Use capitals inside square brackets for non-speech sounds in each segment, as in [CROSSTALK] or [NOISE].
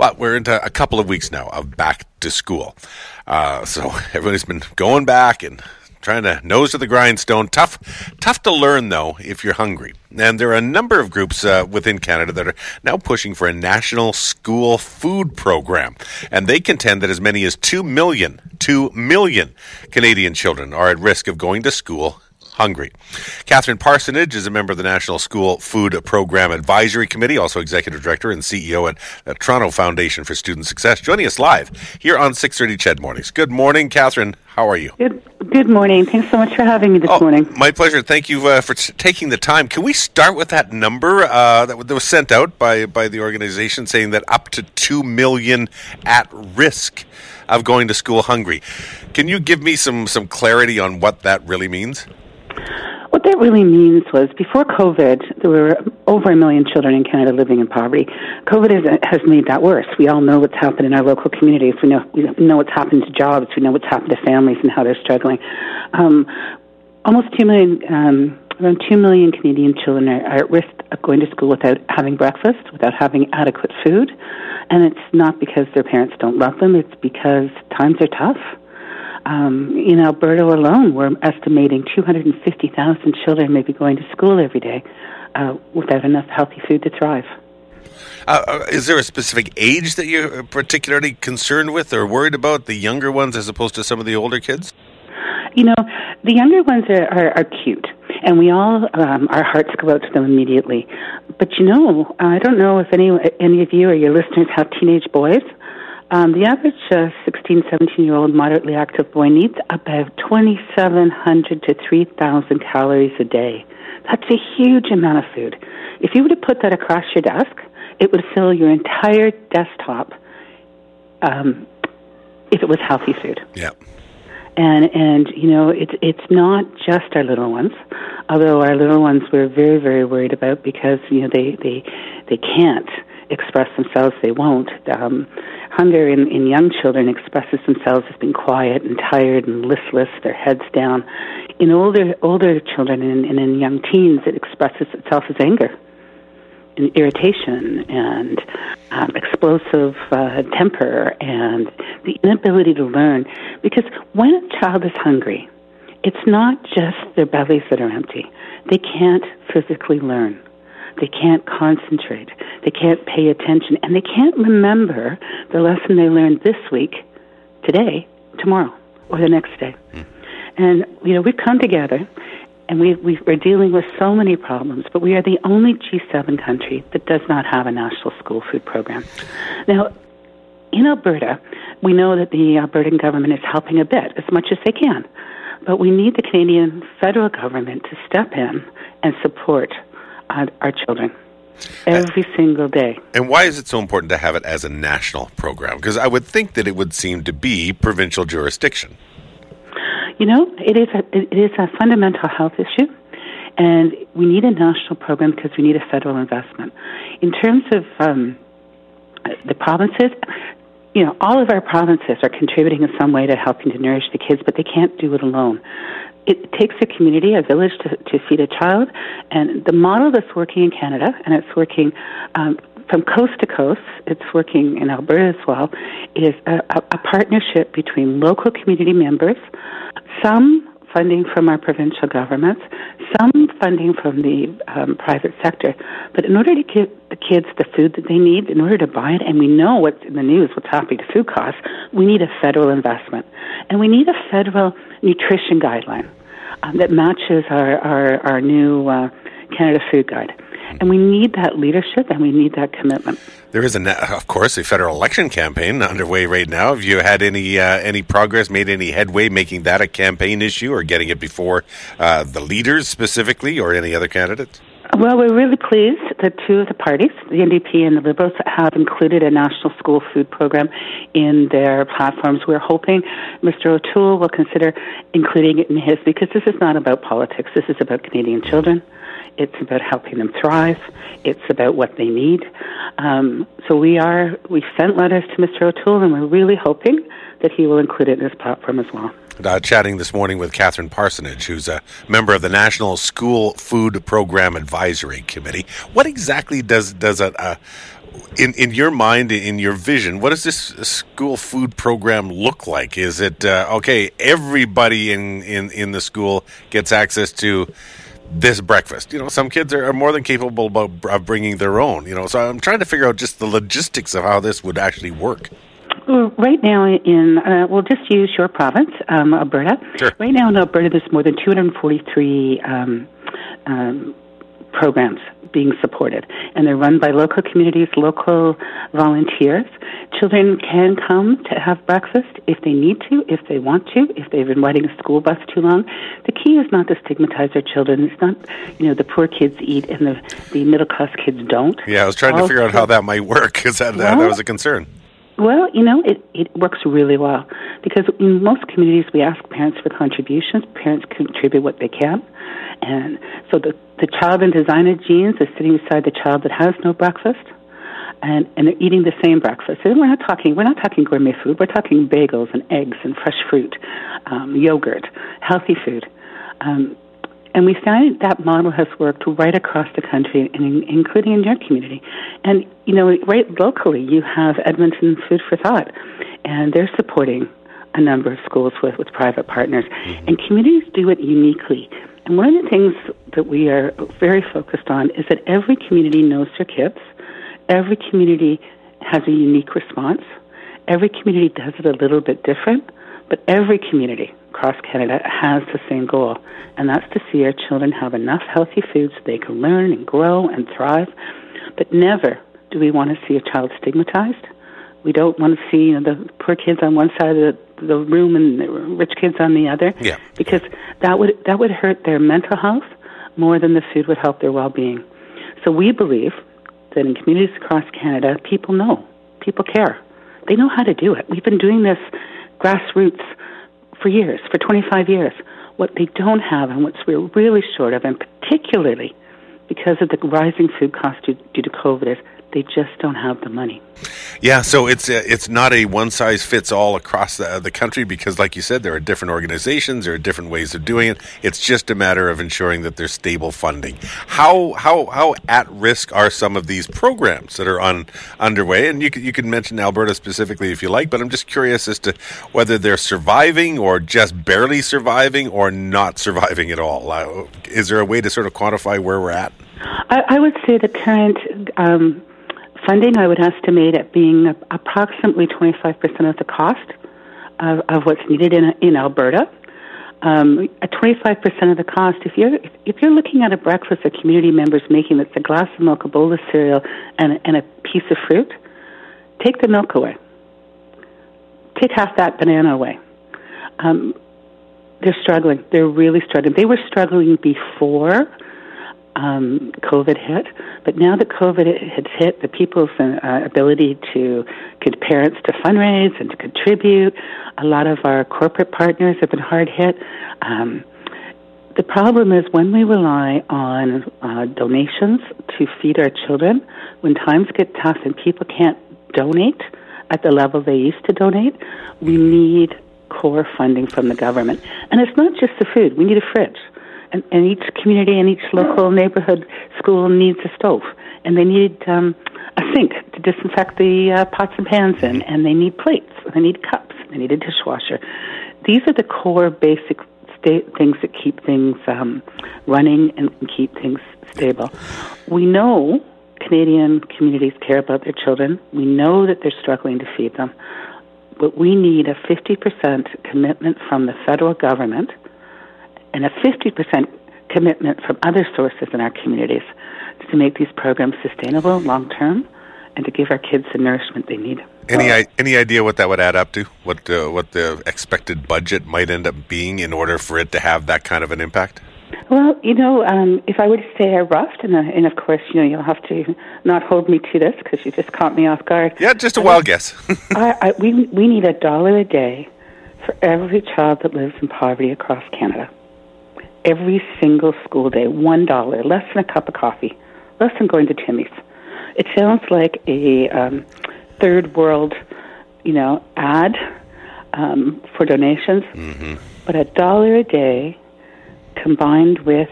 Well, we're into a couple of weeks now of back to school. Uh, so [LAUGHS] everybody's been going back and trying to nose to the grindstone. Tough, tough to learn though if you're hungry. And there are a number of groups uh, within Canada that are now pushing for a national school food program, and they contend that as many as two million, two million Canadian children are at risk of going to school hungry. Catherine Parsonage is a member of the National School Food Program Advisory Committee, also executive director and CEO at the Toronto Foundation for Student Success, joining us live here on 6:30 CHED Mornings. Good morning, Catherine. How are you? Good, good morning. Thanks so much for having me this oh, morning. My pleasure. Thank you uh, for t- taking the time. Can we start with that number uh, that, that was sent out by, by the organization saying that up to 2 million at risk of going to school hungry? Can you give me some, some clarity on what that really means? What that really means was before COVID, there were over a million children in Canada living in poverty. COVID has, has made that worse. We all know what's happened in our local communities. We know, we know what's happened to jobs. We know what's happened to families and how they're struggling. Um, almost 2 million, um, around 2 million Canadian children are, are at risk of going to school without having breakfast, without having adequate food. And it's not because their parents don't love them, it's because times are tough. Um, in Alberta alone, we're estimating 250,000 children may be going to school every day uh, without enough healthy food to thrive. Uh, uh, is there a specific age that you're particularly concerned with or worried about, the younger ones as opposed to some of the older kids? You know, the younger ones are, are, are cute, and we all, um, our hearts go out to them immediately. But you know, I don't know if any, any of you or your listeners have teenage boys. Um, the average uh, 16, 17 year old moderately active boy needs about 2,700 to 3,000 calories a day. That's a huge amount of food. If you were to put that across your desk, it would fill your entire desktop um, if it was healthy food. Yeah. And and you know it's it's not just our little ones, although our little ones we're very very worried about because you know they they they can't express themselves, they won't. Um, hunger in, in young children expresses themselves as being quiet and tired and listless, their heads down. In older older children and, in young teens, it expresses itself as anger and irritation and um, explosive uh, temper and the inability to learn. Because when a child is hungry, it's not just their bellies that are empty. They can't physically learn. They can't concentrate. They can't pay attention. And they can't remember the lesson they learned this week, today, tomorrow, or the next day. Mm. And, you know, we've come together and we, we, are dealing with so many problems, but we are the only G7 country that does not have a national school food program. Now, in Alberta, we know that the Albertan government is helping a bit, as much as they can. But we need the Canadian federal government to step in and support our, our children every single day. And why is it so important to have it as a national program? Because I would think that it would seem to be provincial jurisdiction. You know, it is a, it is a fundamental health issue, and we need a national program because we need a federal investment. In terms of um, the provinces, you know, all of our provinces are contributing in some way to helping to nourish the kids, but they can't do it alone it takes a community, a village to, to feed a child. And the model that's working in Canada, and it's working um, from coast to coast, it's working in Alberta as well, is a, a, a partnership between local community members, some funding from our provincial governments, some funding from the um, private sector. But in order to give the kids the food that they need, in order to buy it, and we know what's in the news, what's happening to food costs, we need a federal investment. And we need a federal nutrition guideline um, that matches our, our, our new uh, Canada Food Guide. And we need that leadership and we need that commitment. There is, a, of course, a federal election campaign underway right now. Have you had any uh, any progress, made any headway making that a campaign issue or getting it before uh, the leaders specifically or any other candidates? Well, we're really pleased that two of the parties, the NDP and the Liberals, have included a national school food program in their platforms. We're hoping Mr. O'Toole will consider including it in his because this is not about politics. This is about Canadian children. It's about helping them thrive. It's about what they need. Um, so we are we sent letters to Mr. O'Toole, and we're really hoping that he will include it in his platform as well uh, chatting this morning with Catherine Parsonage, who's a member of the National School Food Program Advisory Committee. What exactly does does a, in in your mind, in your vision, what does this school food program look like? Is it uh, okay? Everybody in, in in the school gets access to this breakfast. You know, some kids are, more than capable of bringing their own. You know, so I'm trying to figure out just the logistics of how this would actually work. Well, right now in, uh, we'll just use your province, um, Alberta. Sure. Right now in Alberta, there's more than 243 um, um, programs being supported, and they're run by local communities, local volunteers. Children can come to have breakfast if they need to, if they want to, if they've been riding a school bus too long. The key is not to stigmatize our children. It's not, you know, the poor kids eat and the, the middle class kids don't. Yeah, I was trying All to figure out how that might work [LAUGHS] because that, that, that was a concern. Well, you know, it, it works really well because in most communities we ask parents for contributions. Parents contribute what they can. And so the, the child in designer jeans is sitting beside the child that has no breakfast and, and they're eating the same breakfast. And we're not talking, we're not talking gourmet food. We're talking bagels and eggs and fresh fruit, um, yogurt, healthy food. Um, and we found that model has worked right across the country, and in, including in your community. And you know, right locally, you have Edmonton Food for Thought, and they're supporting a number of schools with with private partners. Mm-hmm. And communities do it uniquely. And one of the things that we are very focused on is that every community knows their kids. Every community has a unique response. Every community does it a little bit different, but every community across Canada has the same goal, and that's to see our children have enough healthy foods so they can learn and grow and thrive. But never do we want to see a child stigmatized. We don't want to see you know, the poor kids on one side of the, the room and the rich kids on the other, Yeah. because that would that would hurt their mental health more than the food would help their well-being. So we believe that in communities across Canada, people know, people care, they know how to do it. We've been doing this grassroots for years, for 25 years. What they don't have and what we're really short of, and particularly because of the rising food costs due, due to COVID, is they just don't have the money. Yeah, so it's uh, it's not a one size fits all across the, the country because, like you said, there are different organizations, there are different ways of doing it. It's just a matter of ensuring that there's stable funding. How how how at risk are some of these programs that are on underway? And you can, you can mention Alberta specifically if you like, but I'm just curious as to whether they're surviving or just barely surviving or not surviving at all. Uh, is there a way to sort of quantify where we're at? I, I would say the current um, funding, I would estimate it being approximately 25% of the cost of, of what's needed in, in Alberta. Um, at 25% of the cost, if you're, if you're looking at a breakfast a community member's making that's a glass of milk, a bowl of cereal, and, and a piece of fruit, take the milk away. Take half that banana away. Um, they're struggling. They're really struggling. They were struggling before um, COVID hit, but now that COVID has hit, the people's uh, ability to get parents to fundraise and to contribute, a lot of our corporate partners have been hard hit. Um, the problem is when we rely on uh, donations to feed our children, when times get tough and people can't donate at the level they used to donate, we need core funding from the government. And it's not just the food, we need a fridge. And, and each community and each local neighborhood school needs a stove. And they need um, a sink to disinfect the uh, pots and pans in. And they need plates. They need cups. They need a dishwasher. These are the core basic things that keep things um, running and keep things stable. We know Canadian communities care about their children. We know that they're struggling to feed them. But we need a 50% commitment from the federal government and a 50% commitment from other sources in our communities to make these programs sustainable long term and to give our kids the nourishment they need. Any i- any idea what that would add up to? What uh, what the expected budget might end up being in order for it to have that kind of an impact? Well, you know, um, if I were to say a rough, and, uh, and of course, you know, you'll have to not hold me to this because you just caught me off guard. Yeah, just a wild guess. [LAUGHS] I, I, we we need a dollar a day for every child that lives in poverty across Canada. Every single school day, one dollar, less than a cup of coffee, less than going to Timmy's. It sounds like a um, third world, you know, ad um, for donations, but a dollar a day combined with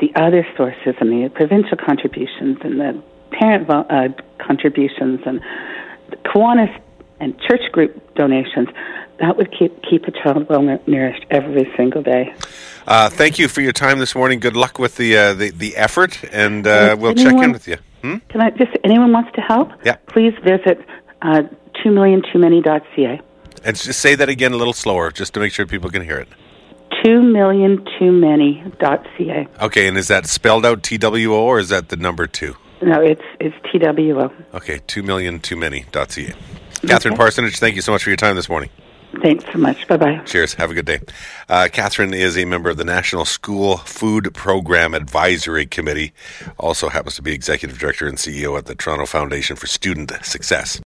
the other sources and the provincial contributions and the parent uh, contributions and Kiwanis and church group donations, that would keep keep a child well nourished every single day. Uh, thank you for your time this morning. Good luck with the uh, the, the effort, and uh, we'll anyone, check in with you. Hmm? Can I just anyone wants to help? Yeah. Please visit uh, two million too many.ca. And just say that again a little slower, just to make sure people can hear it. Two million too many.ca. Okay, and is that spelled out T W O or is that the number two? No, it's it's T W O. Okay, two million too many dot many.ca. Catherine Parsonage, thank you so much for your time this morning. Thanks so much. Bye bye. Cheers. Have a good day. Uh, Catherine is a member of the National School Food Program Advisory Committee, also happens to be executive director and CEO at the Toronto Foundation for Student Success.